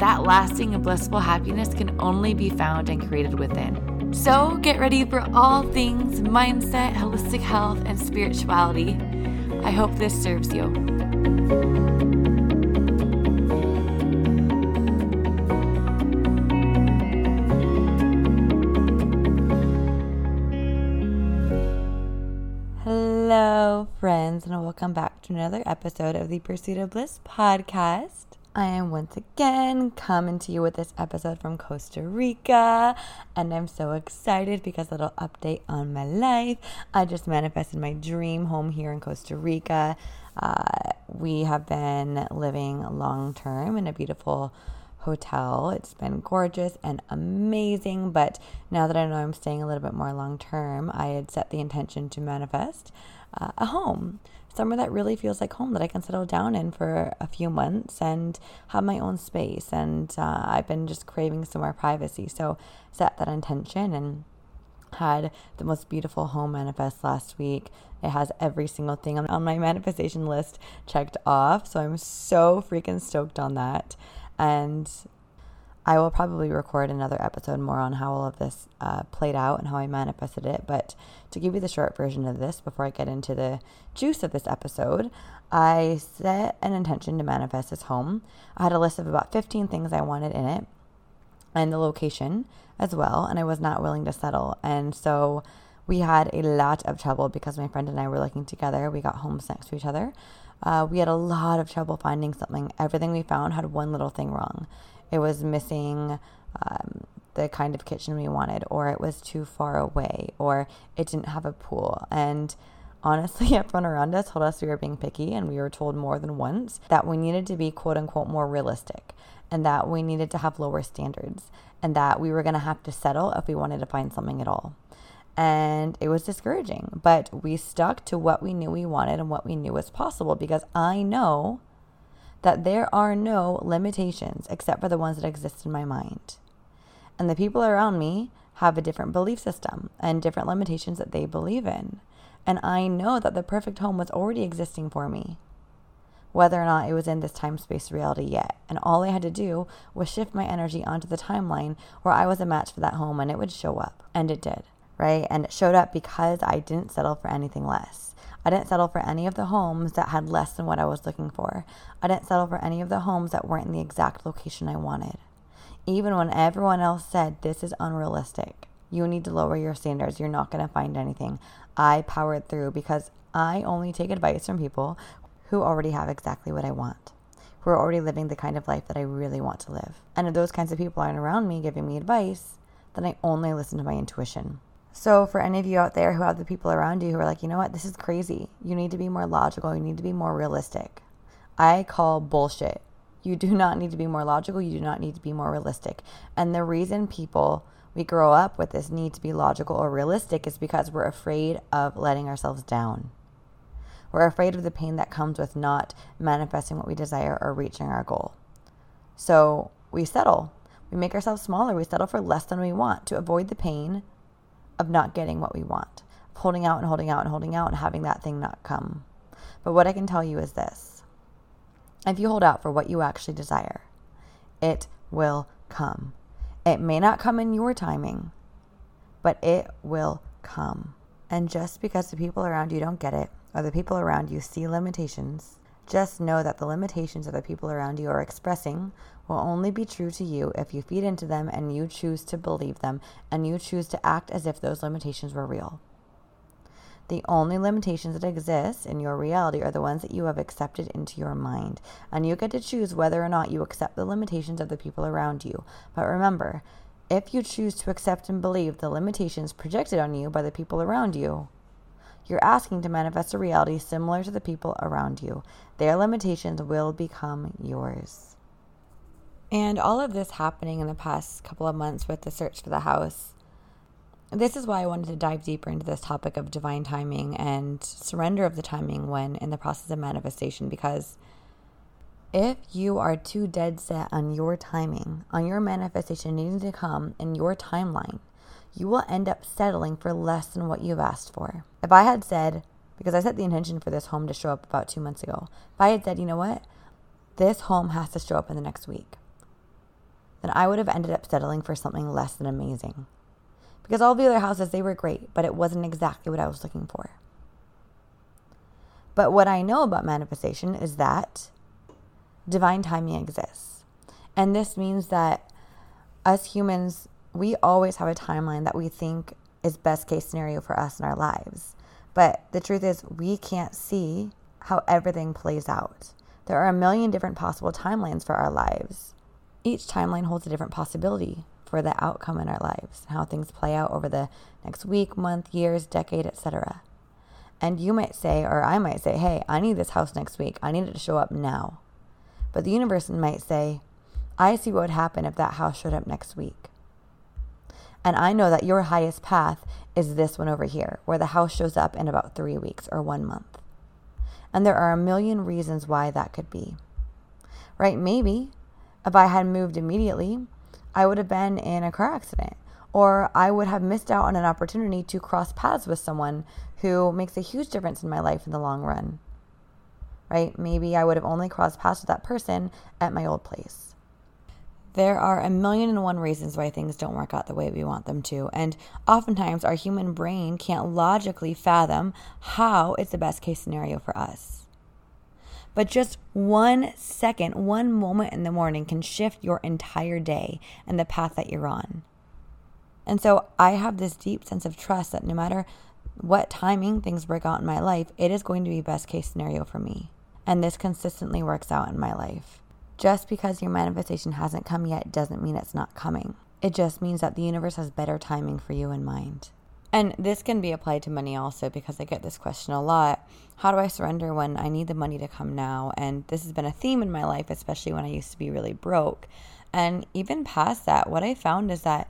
that lasting and blissful happiness can only be found and created within. So get ready for all things mindset, holistic health, and spirituality. I hope this serves you. Hello, friends, and welcome back to another episode of the Pursuit of Bliss podcast. I am once again coming to you with this episode from Costa Rica, and I'm so excited because a little update on my life. I just manifested my dream home here in Costa Rica. Uh, we have been living long term in a beautiful hotel. It's been gorgeous and amazing, but now that I know I'm staying a little bit more long term, I had set the intention to manifest uh, a home somewhere that really feels like home that I can settle down in for a few months and have my own space. And uh, I've been just craving some more privacy. So set that intention and had the most beautiful home manifest last week. It has every single thing on my manifestation list checked off. So I'm so freaking stoked on that. And I will probably record another episode more on how all of this uh, played out and how I manifested it. But to give you the short version of this before I get into the juice of this episode, I set an intention to manifest this home. I had a list of about 15 things I wanted in it and the location as well. And I was not willing to settle. And so we had a lot of trouble because my friend and I were looking together. We got homes next to each other. Uh, we had a lot of trouble finding something. Everything we found had one little thing wrong it was missing um, the kind of kitchen we wanted, or it was too far away, or it didn't have a pool. And honestly, everyone around us told us we were being picky, and we were told more than once that we needed to be quote unquote more realistic and that we needed to have lower standards and that we were going to have to settle if we wanted to find something at all. And it was discouraging, but we stuck to what we knew we wanted and what we knew was possible because I know that there are no limitations except for the ones that exist in my mind. And the people around me have a different belief system and different limitations that they believe in. And I know that the perfect home was already existing for me, whether or not it was in this time space reality yet. And all I had to do was shift my energy onto the timeline where I was a match for that home and it would show up. And it did, right? And it showed up because I didn't settle for anything less. I didn't settle for any of the homes that had less than what I was looking for. I didn't settle for any of the homes that weren't in the exact location I wanted. Even when everyone else said this is unrealistic, you need to lower your standards, you're not going to find anything. I powered through because I only take advice from people who already have exactly what I want, who are already living the kind of life that I really want to live. And if those kinds of people aren't around me giving me advice, then I only listen to my intuition. So, for any of you out there who have the people around you who are like, you know what, this is crazy. You need to be more logical. You need to be more realistic. I call bullshit. You do not need to be more logical. You do not need to be more realistic. And the reason people, we grow up with this need to be logical or realistic is because we're afraid of letting ourselves down. We're afraid of the pain that comes with not manifesting what we desire or reaching our goal. So we settle. We make ourselves smaller. We settle for less than we want to avoid the pain of not getting what we want, of holding out and holding out and holding out and having that thing not come. But what I can tell you is this if you hold out for what you actually desire, it will come. It may not come in your timing, but it will come. And just because the people around you don't get it, or the people around you see limitations, just know that the limitations that the people around you are expressing will only be true to you if you feed into them and you choose to believe them and you choose to act as if those limitations were real. The only limitations that exist in your reality are the ones that you have accepted into your mind. And you get to choose whether or not you accept the limitations of the people around you. But remember, if you choose to accept and believe the limitations projected on you by the people around you, you're asking to manifest a reality similar to the people around you. Their limitations will become yours. And all of this happening in the past couple of months with the search for the house, this is why I wanted to dive deeper into this topic of divine timing and surrender of the timing when in the process of manifestation because if you are too dead set on your timing, on your manifestation needing to come in your timeline, you will end up settling for less than what you've asked for. If I had said, because I set the intention for this home to show up about two months ago, if I had said, you know what, this home has to show up in the next week, then I would have ended up settling for something less than amazing. Because all the other houses, they were great, but it wasn't exactly what I was looking for. But what I know about manifestation is that divine timing exists. And this means that us humans, we always have a timeline that we think is best case scenario for us in our lives. But the truth is, we can't see how everything plays out. There are a million different possible timelines for our lives. Each timeline holds a different possibility for the outcome in our lives, how things play out over the next week, month, years, decade, etc. And you might say, or I might say, hey, I need this house next week. I need it to show up now. But the universe might say, I see what would happen if that house showed up next week. And I know that your highest path is this one over here, where the house shows up in about three weeks or one month. And there are a million reasons why that could be. Right? Maybe if I had moved immediately, I would have been in a car accident, or I would have missed out on an opportunity to cross paths with someone who makes a huge difference in my life in the long run right? Maybe I would have only crossed paths with that person at my old place. There are a million and one reasons why things don't work out the way we want them to. And oftentimes, our human brain can't logically fathom how it's the best case scenario for us. But just one second, one moment in the morning can shift your entire day and the path that you're on. And so I have this deep sense of trust that no matter what timing things work out in my life, it is going to be best case scenario for me. And this consistently works out in my life. Just because your manifestation hasn't come yet doesn't mean it's not coming. It just means that the universe has better timing for you in mind. And this can be applied to money also because I get this question a lot. How do I surrender when I need the money to come now? And this has been a theme in my life, especially when I used to be really broke. And even past that, what I found is that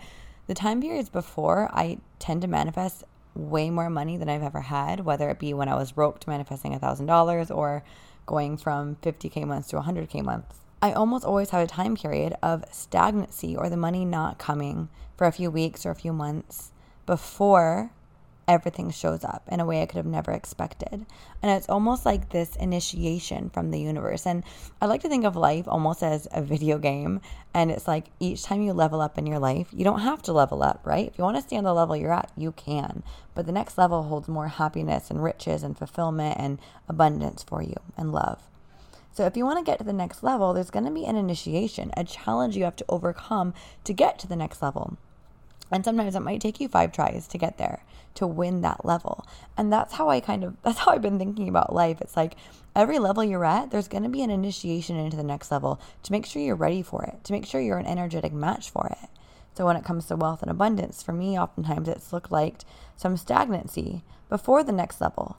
the time periods before I tend to manifest way more money than I've ever had, whether it be when I was to manifesting $1,000 or going from 50K months to 100K months. I almost always have a time period of stagnancy or the money not coming for a few weeks or a few months before everything shows up in a way I could have never expected. And it's almost like this initiation from the universe. And I like to think of life almost as a video game. And it's like each time you level up in your life, you don't have to level up, right? If you want to stay on the level you're at, you can. But the next level holds more happiness and riches and fulfillment and abundance for you and love. So, if you want to get to the next level, there's going to be an initiation, a challenge you have to overcome to get to the next level. And sometimes it might take you five tries to get there, to win that level. And that's how I kind of, that's how I've been thinking about life. It's like every level you're at, there's going to be an initiation into the next level to make sure you're ready for it, to make sure you're an energetic match for it. So when it comes to wealth and abundance, for me, oftentimes it's looked like some stagnancy before the next level.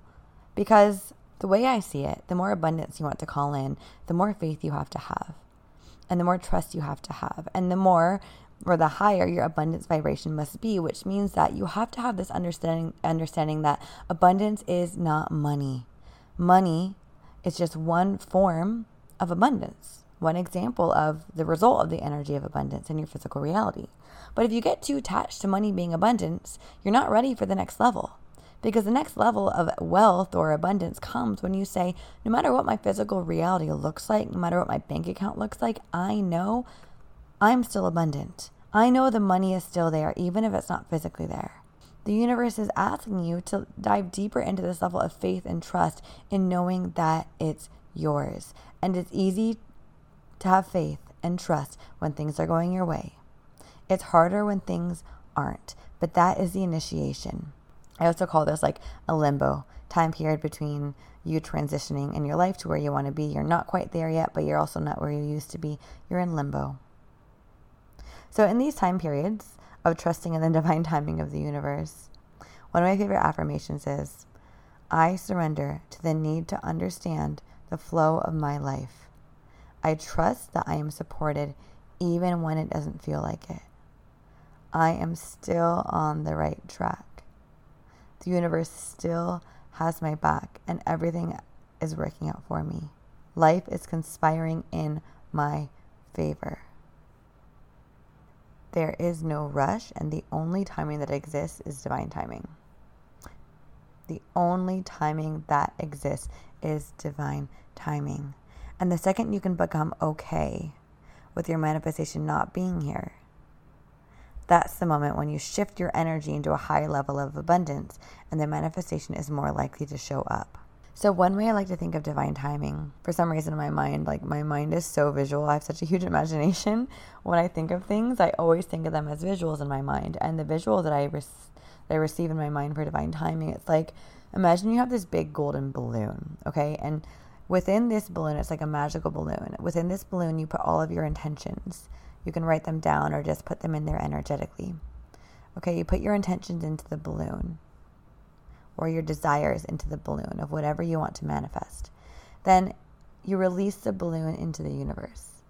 Because the way I see it, the more abundance you want to call in, the more faith you have to have. And the more trust you have to have. And the more or the higher your abundance vibration must be, which means that you have to have this understanding understanding that abundance is not money. Money is just one form of abundance, one example of the result of the energy of abundance in your physical reality. But if you get too attached to money being abundance, you're not ready for the next level. Because the next level of wealth or abundance comes when you say, no matter what my physical reality looks like, no matter what my bank account looks like, I know I'm still abundant. I know the money is still there, even if it's not physically there. The universe is asking you to dive deeper into this level of faith and trust in knowing that it's yours. And it's easy to have faith and trust when things are going your way. It's harder when things aren't, but that is the initiation. I also call this like a limbo time period between you transitioning in your life to where you want to be. You're not quite there yet, but you're also not where you used to be. You're in limbo. So, in these time periods of trusting in the divine timing of the universe, one of my favorite affirmations is I surrender to the need to understand the flow of my life. I trust that I am supported even when it doesn't feel like it. I am still on the right track. The universe still has my back, and everything is working out for me. Life is conspiring in my favor. There is no rush, and the only timing that exists is divine timing. The only timing that exists is divine timing. And the second you can become okay with your manifestation not being here, that's the moment when you shift your energy into a high level of abundance and the manifestation is more likely to show up. So, one way I like to think of divine timing, for some reason in my mind, like my mind is so visual, I have such a huge imagination. When I think of things, I always think of them as visuals in my mind. And the visual that I, re- that I receive in my mind for divine timing, it's like imagine you have this big golden balloon, okay? And within this balloon, it's like a magical balloon. Within this balloon, you put all of your intentions. You can write them down or just put them in there energetically. Okay, you put your intentions into the balloon or your desires into the balloon of whatever you want to manifest. Then you release the balloon into the universe,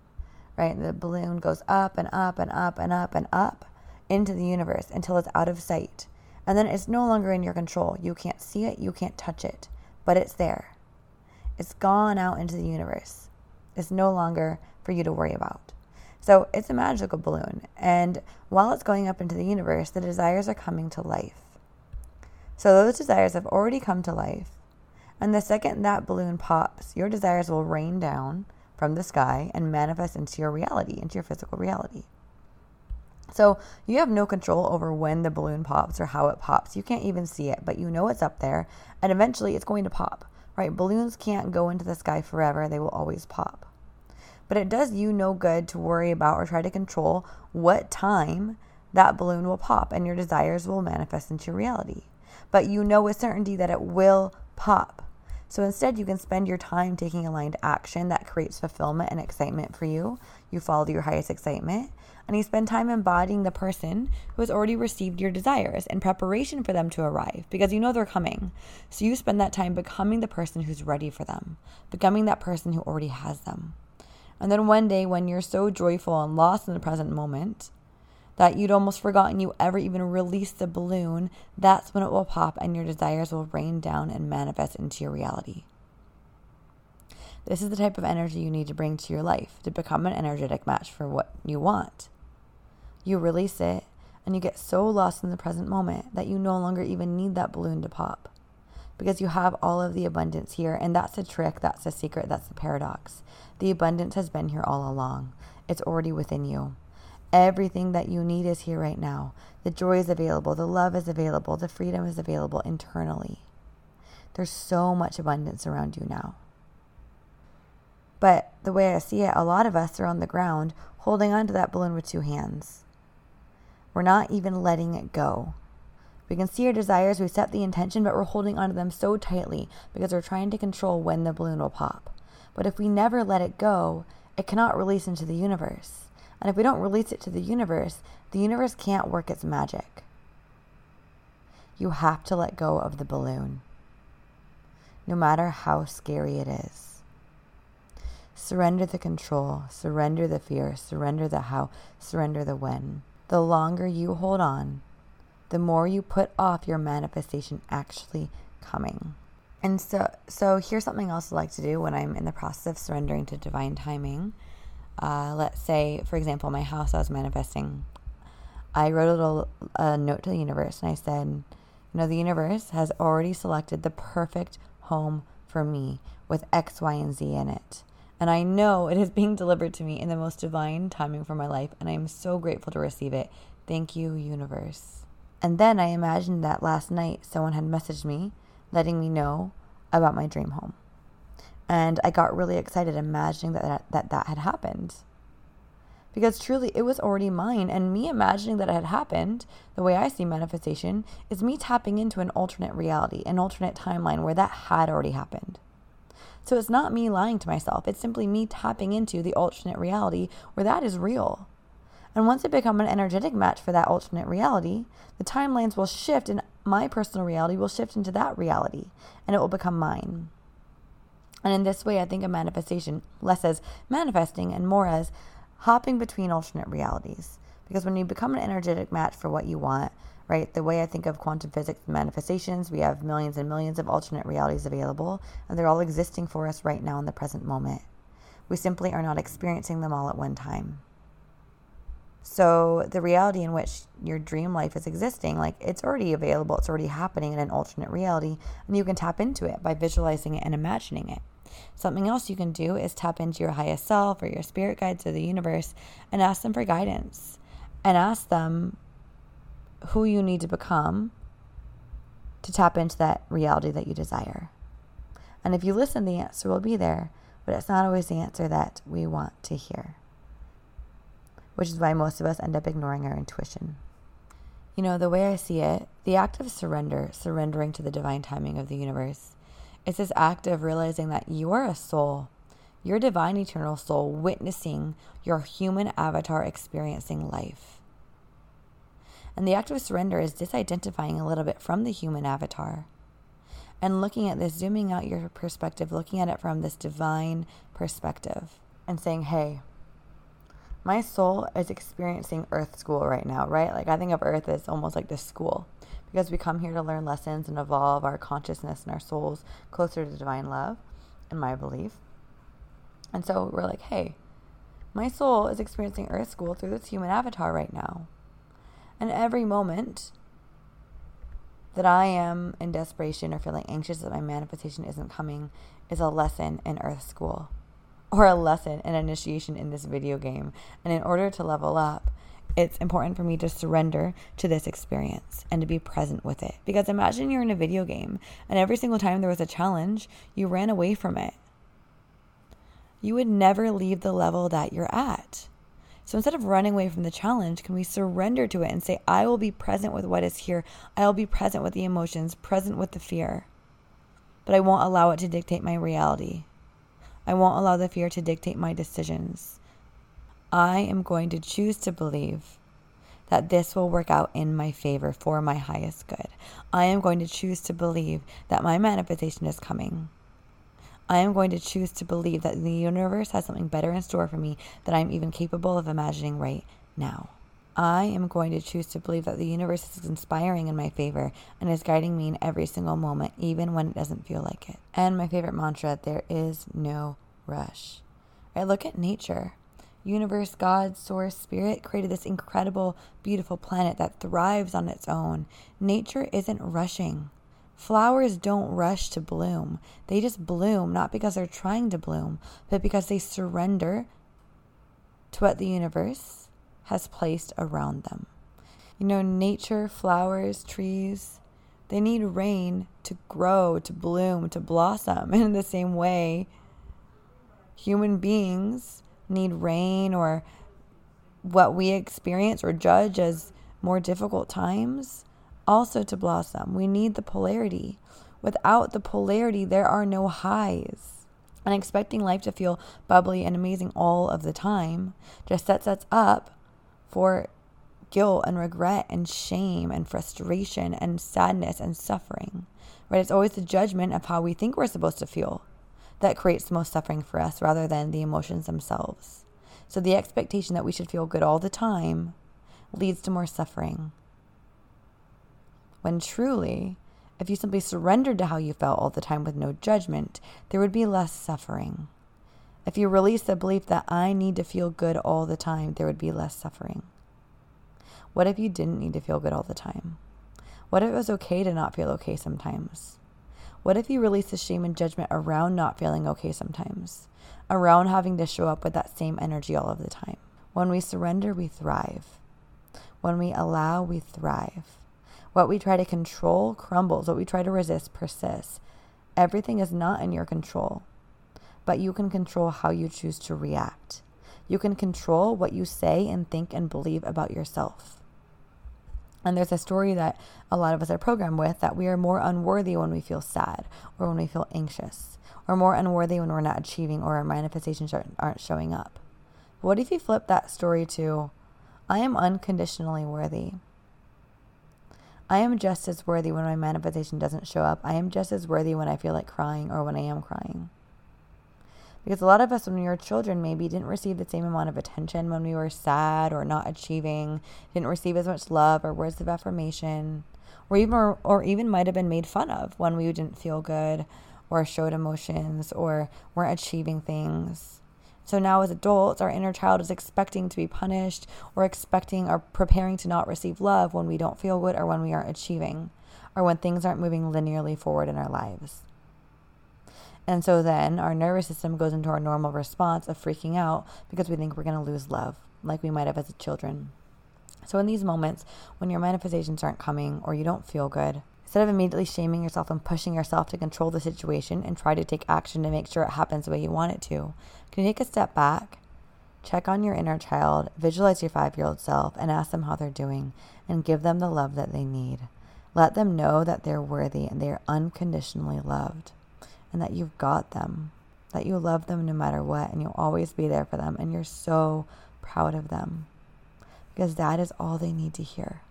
right? The balloon goes up and up and up and up and up into the universe until it's out of sight. And then it's no longer in your control. You can't see it, you can't touch it, but it's there. It's gone out into the universe. It's no longer for you to worry about. So it's a magical balloon. And while it's going up into the universe, the desires are coming to life. So those desires have already come to life. And the second that balloon pops, your desires will rain down from the sky and manifest into your reality, into your physical reality. So you have no control over when the balloon pops or how it pops. You can't even see it, but you know it's up there and eventually it's going to pop, right? Balloons can't go into the sky forever, they will always pop. But it does you no good to worry about or try to control what time that balloon will pop and your desires will manifest into reality but you know with certainty that it will pop. So instead, you can spend your time taking aligned action that creates fulfillment and excitement for you. You follow your highest excitement, and you spend time embodying the person who has already received your desires in preparation for them to arrive because you know they're coming. So you spend that time becoming the person who's ready for them, becoming that person who already has them. And then one day, when you're so joyful and lost in the present moment, that you'd almost forgotten you ever even released the balloon, that's when it will pop and your desires will rain down and manifest into your reality. This is the type of energy you need to bring to your life to become an energetic match for what you want. You release it and you get so lost in the present moment that you no longer even need that balloon to pop because you have all of the abundance here. And that's the trick, that's the secret, that's the paradox. The abundance has been here all along, it's already within you. Everything that you need is here right now. The joy is available, the love is available, the freedom is available internally. There's so much abundance around you now. But the way I see it, a lot of us are on the ground holding onto that balloon with two hands. We're not even letting it go. We can see our desires, we set the intention, but we're holding onto them so tightly because we're trying to control when the balloon will pop. But if we never let it go, it cannot release into the universe. And if we don't release it to the universe, the universe can't work its magic. You have to let go of the balloon, no matter how scary it is. Surrender the control, surrender the fear, surrender the how, surrender the when. The longer you hold on, the more you put off your manifestation actually coming. And so, so here's something else I like to do when I'm in the process of surrendering to divine timing uh, let's say, for example, my house I was manifesting. I wrote a little a note to the universe and I said, you know, the universe has already selected the perfect home for me with X, Y, and Z in it. And I know it is being delivered to me in the most divine timing for my life, and I am so grateful to receive it. Thank you, universe. And then I imagined that last night someone had messaged me letting me know about my dream home. And I got really excited imagining that that, that, that had happened. Because truly, it was already mine. And me imagining that it had happened, the way I see manifestation, is me tapping into an alternate reality, an alternate timeline where that had already happened. So it's not me lying to myself. It's simply me tapping into the alternate reality where that is real. And once it becomes an energetic match for that alternate reality, the timelines will shift and my personal reality will shift into that reality and it will become mine. And in this way, I think of manifestation less as manifesting and more as hopping between alternate realities. Because when you become an energetic match for what you want, right, the way I think of quantum physics manifestations, we have millions and millions of alternate realities available, and they're all existing for us right now in the present moment. We simply are not experiencing them all at one time. So the reality in which your dream life is existing, like it's already available, it's already happening in an alternate reality, and you can tap into it by visualizing it and imagining it. Something else you can do is tap into your highest self or your spirit guides or the universe and ask them for guidance and ask them who you need to become to tap into that reality that you desire. And if you listen, the answer will be there, but it's not always the answer that we want to hear which is why most of us end up ignoring our intuition. You know, the way I see it, the act of surrender, surrendering to the divine timing of the universe, is this act of realizing that you are a soul, your divine eternal soul, witnessing your human avatar experiencing life. And the act of surrender is disidentifying a little bit from the human avatar and looking at this, zooming out your perspective, looking at it from this divine perspective, and saying, hey, my soul is experiencing earth school right now, right? Like I think of earth as almost like this school because we come here to learn lessons and evolve our consciousness and our souls closer to divine love, in my belief. And so we're like, hey, my soul is experiencing earth school through this human avatar right now. And every moment that I am in desperation or feeling anxious that my manifestation isn't coming is a lesson in earth school or a lesson, an initiation in this video game. And in order to level up, it's important for me to surrender to this experience and to be present with it. Because imagine you're in a video game and every single time there was a challenge, you ran away from it. You would never leave the level that you're at. So instead of running away from the challenge, can we surrender to it and say, I will be present with what is here? I will be present with the emotions, present with the fear, but I won't allow it to dictate my reality. I won't allow the fear to dictate my decisions. I am going to choose to believe that this will work out in my favor for my highest good. I am going to choose to believe that my manifestation is coming. I am going to choose to believe that the universe has something better in store for me that I'm even capable of imagining right now. I am going to choose to believe that the universe is inspiring in my favor and is guiding me in every single moment, even when it doesn't feel like it. And my favorite mantra there is no rush. Look at nature. Universe, God, Source, Spirit created this incredible, beautiful planet that thrives on its own. Nature isn't rushing. Flowers don't rush to bloom. They just bloom, not because they're trying to bloom, but because they surrender to what the universe has placed around them. You know, nature, flowers, trees, they need rain to grow, to bloom, to blossom. And in the same way, human beings need rain or what we experience or judge as more difficult times also to blossom. We need the polarity. Without the polarity, there are no highs. And expecting life to feel bubbly and amazing all of the time just sets us up for guilt and regret and shame and frustration and sadness and suffering. Right? It's always the judgment of how we think we're supposed to feel that creates the most suffering for us rather than the emotions themselves. So the expectation that we should feel good all the time leads to more suffering. When truly, if you simply surrendered to how you felt all the time with no judgment, there would be less suffering. If you release the belief that I need to feel good all the time, there would be less suffering. What if you didn't need to feel good all the time? What if it was okay to not feel okay sometimes? What if you release the shame and judgment around not feeling okay sometimes? Around having to show up with that same energy all of the time? When we surrender, we thrive. When we allow, we thrive. What we try to control crumbles. What we try to resist persists. Everything is not in your control but you can control how you choose to react. You can control what you say and think and believe about yourself. And there's a story that a lot of us are programmed with that we are more unworthy when we feel sad or when we feel anxious, or more unworthy when we're not achieving or our manifestations aren't showing up. What if you flip that story to, I am unconditionally worthy? I am just as worthy when my manifestation doesn't show up. I am just as worthy when I feel like crying or when I am crying. Because a lot of us, when we were children, maybe didn't receive the same amount of attention when we were sad or not achieving, didn't receive as much love or words of affirmation, or even or, or even might have been made fun of when we didn't feel good or showed emotions or weren't achieving things. So now, as adults, our inner child is expecting to be punished or expecting or preparing to not receive love when we don't feel good or when we aren't achieving or when things aren't moving linearly forward in our lives. And so then our nervous system goes into our normal response of freaking out because we think we're going to lose love, like we might have as children. So, in these moments when your manifestations aren't coming or you don't feel good, instead of immediately shaming yourself and pushing yourself to control the situation and try to take action to make sure it happens the way you want it to, can you take a step back, check on your inner child, visualize your five year old self, and ask them how they're doing and give them the love that they need? Let them know that they're worthy and they are unconditionally loved and that you've got them, that you love them no matter what, and you'll always be there for them, and you're so proud of them because that is all they need to hear.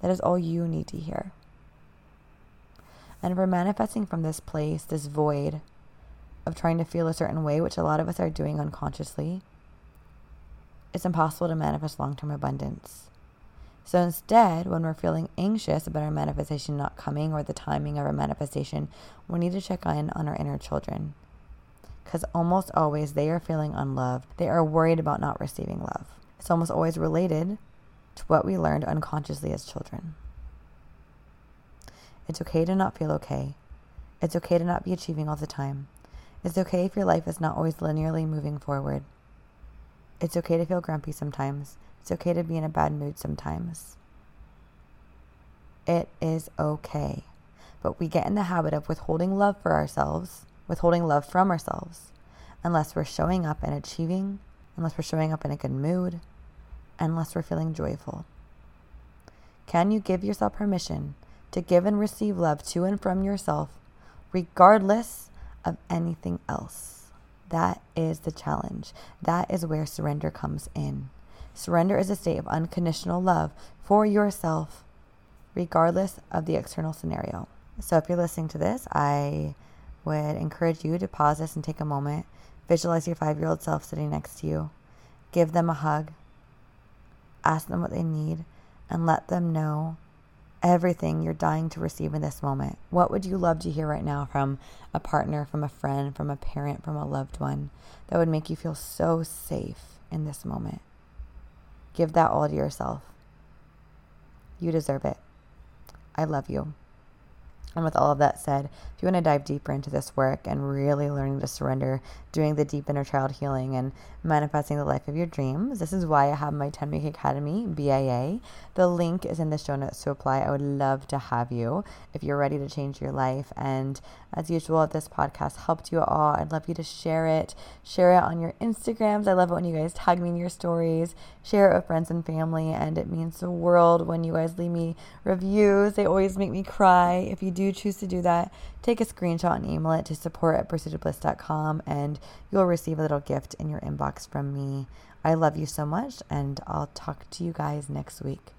That is all you need to hear. And we're manifesting from this place, this void of trying to feel a certain way, which a lot of us are doing unconsciously, it's impossible to manifest long term abundance. So instead, when we're feeling anxious about our manifestation not coming or the timing of our manifestation, we need to check in on our inner children. Because almost always they are feeling unloved. They are worried about not receiving love. It's almost always related to what we learned unconsciously as children. It's okay to not feel okay. It's okay to not be achieving all the time. It's okay if your life is not always linearly moving forward. It's okay to feel grumpy sometimes. It's okay to be in a bad mood sometimes. It is okay. But we get in the habit of withholding love for ourselves, withholding love from ourselves, unless we're showing up and achieving, unless we're showing up in a good mood, unless we're feeling joyful. Can you give yourself permission to give and receive love to and from yourself, regardless of anything else? That is the challenge. That is where surrender comes in. Surrender is a state of unconditional love for yourself, regardless of the external scenario. So, if you're listening to this, I would encourage you to pause this and take a moment. Visualize your five year old self sitting next to you. Give them a hug. Ask them what they need and let them know everything you're dying to receive in this moment. What would you love to hear right now from a partner, from a friend, from a parent, from a loved one that would make you feel so safe in this moment? Give that all to yourself. You deserve it. I love you. And with all of that said, if you want to dive deeper into this work and really learning to surrender, doing the deep inner child healing and manifesting the life of your dreams, this is why I have my 10 week academy, BIA. The link is in the show notes to apply. I would love to have you if you're ready to change your life. And as usual, if this podcast helped you at all, I'd love you to share it. Share it on your Instagrams. I love it when you guys tag me in your stories. Share it with friends and family. And it means the world when you guys leave me reviews. They always make me cry. If you do choose to do that, take a screenshot and email it to support at pursuitofbliss.com and you'll receive a little gift in your inbox from me. I love you so much and I'll talk to you guys next week.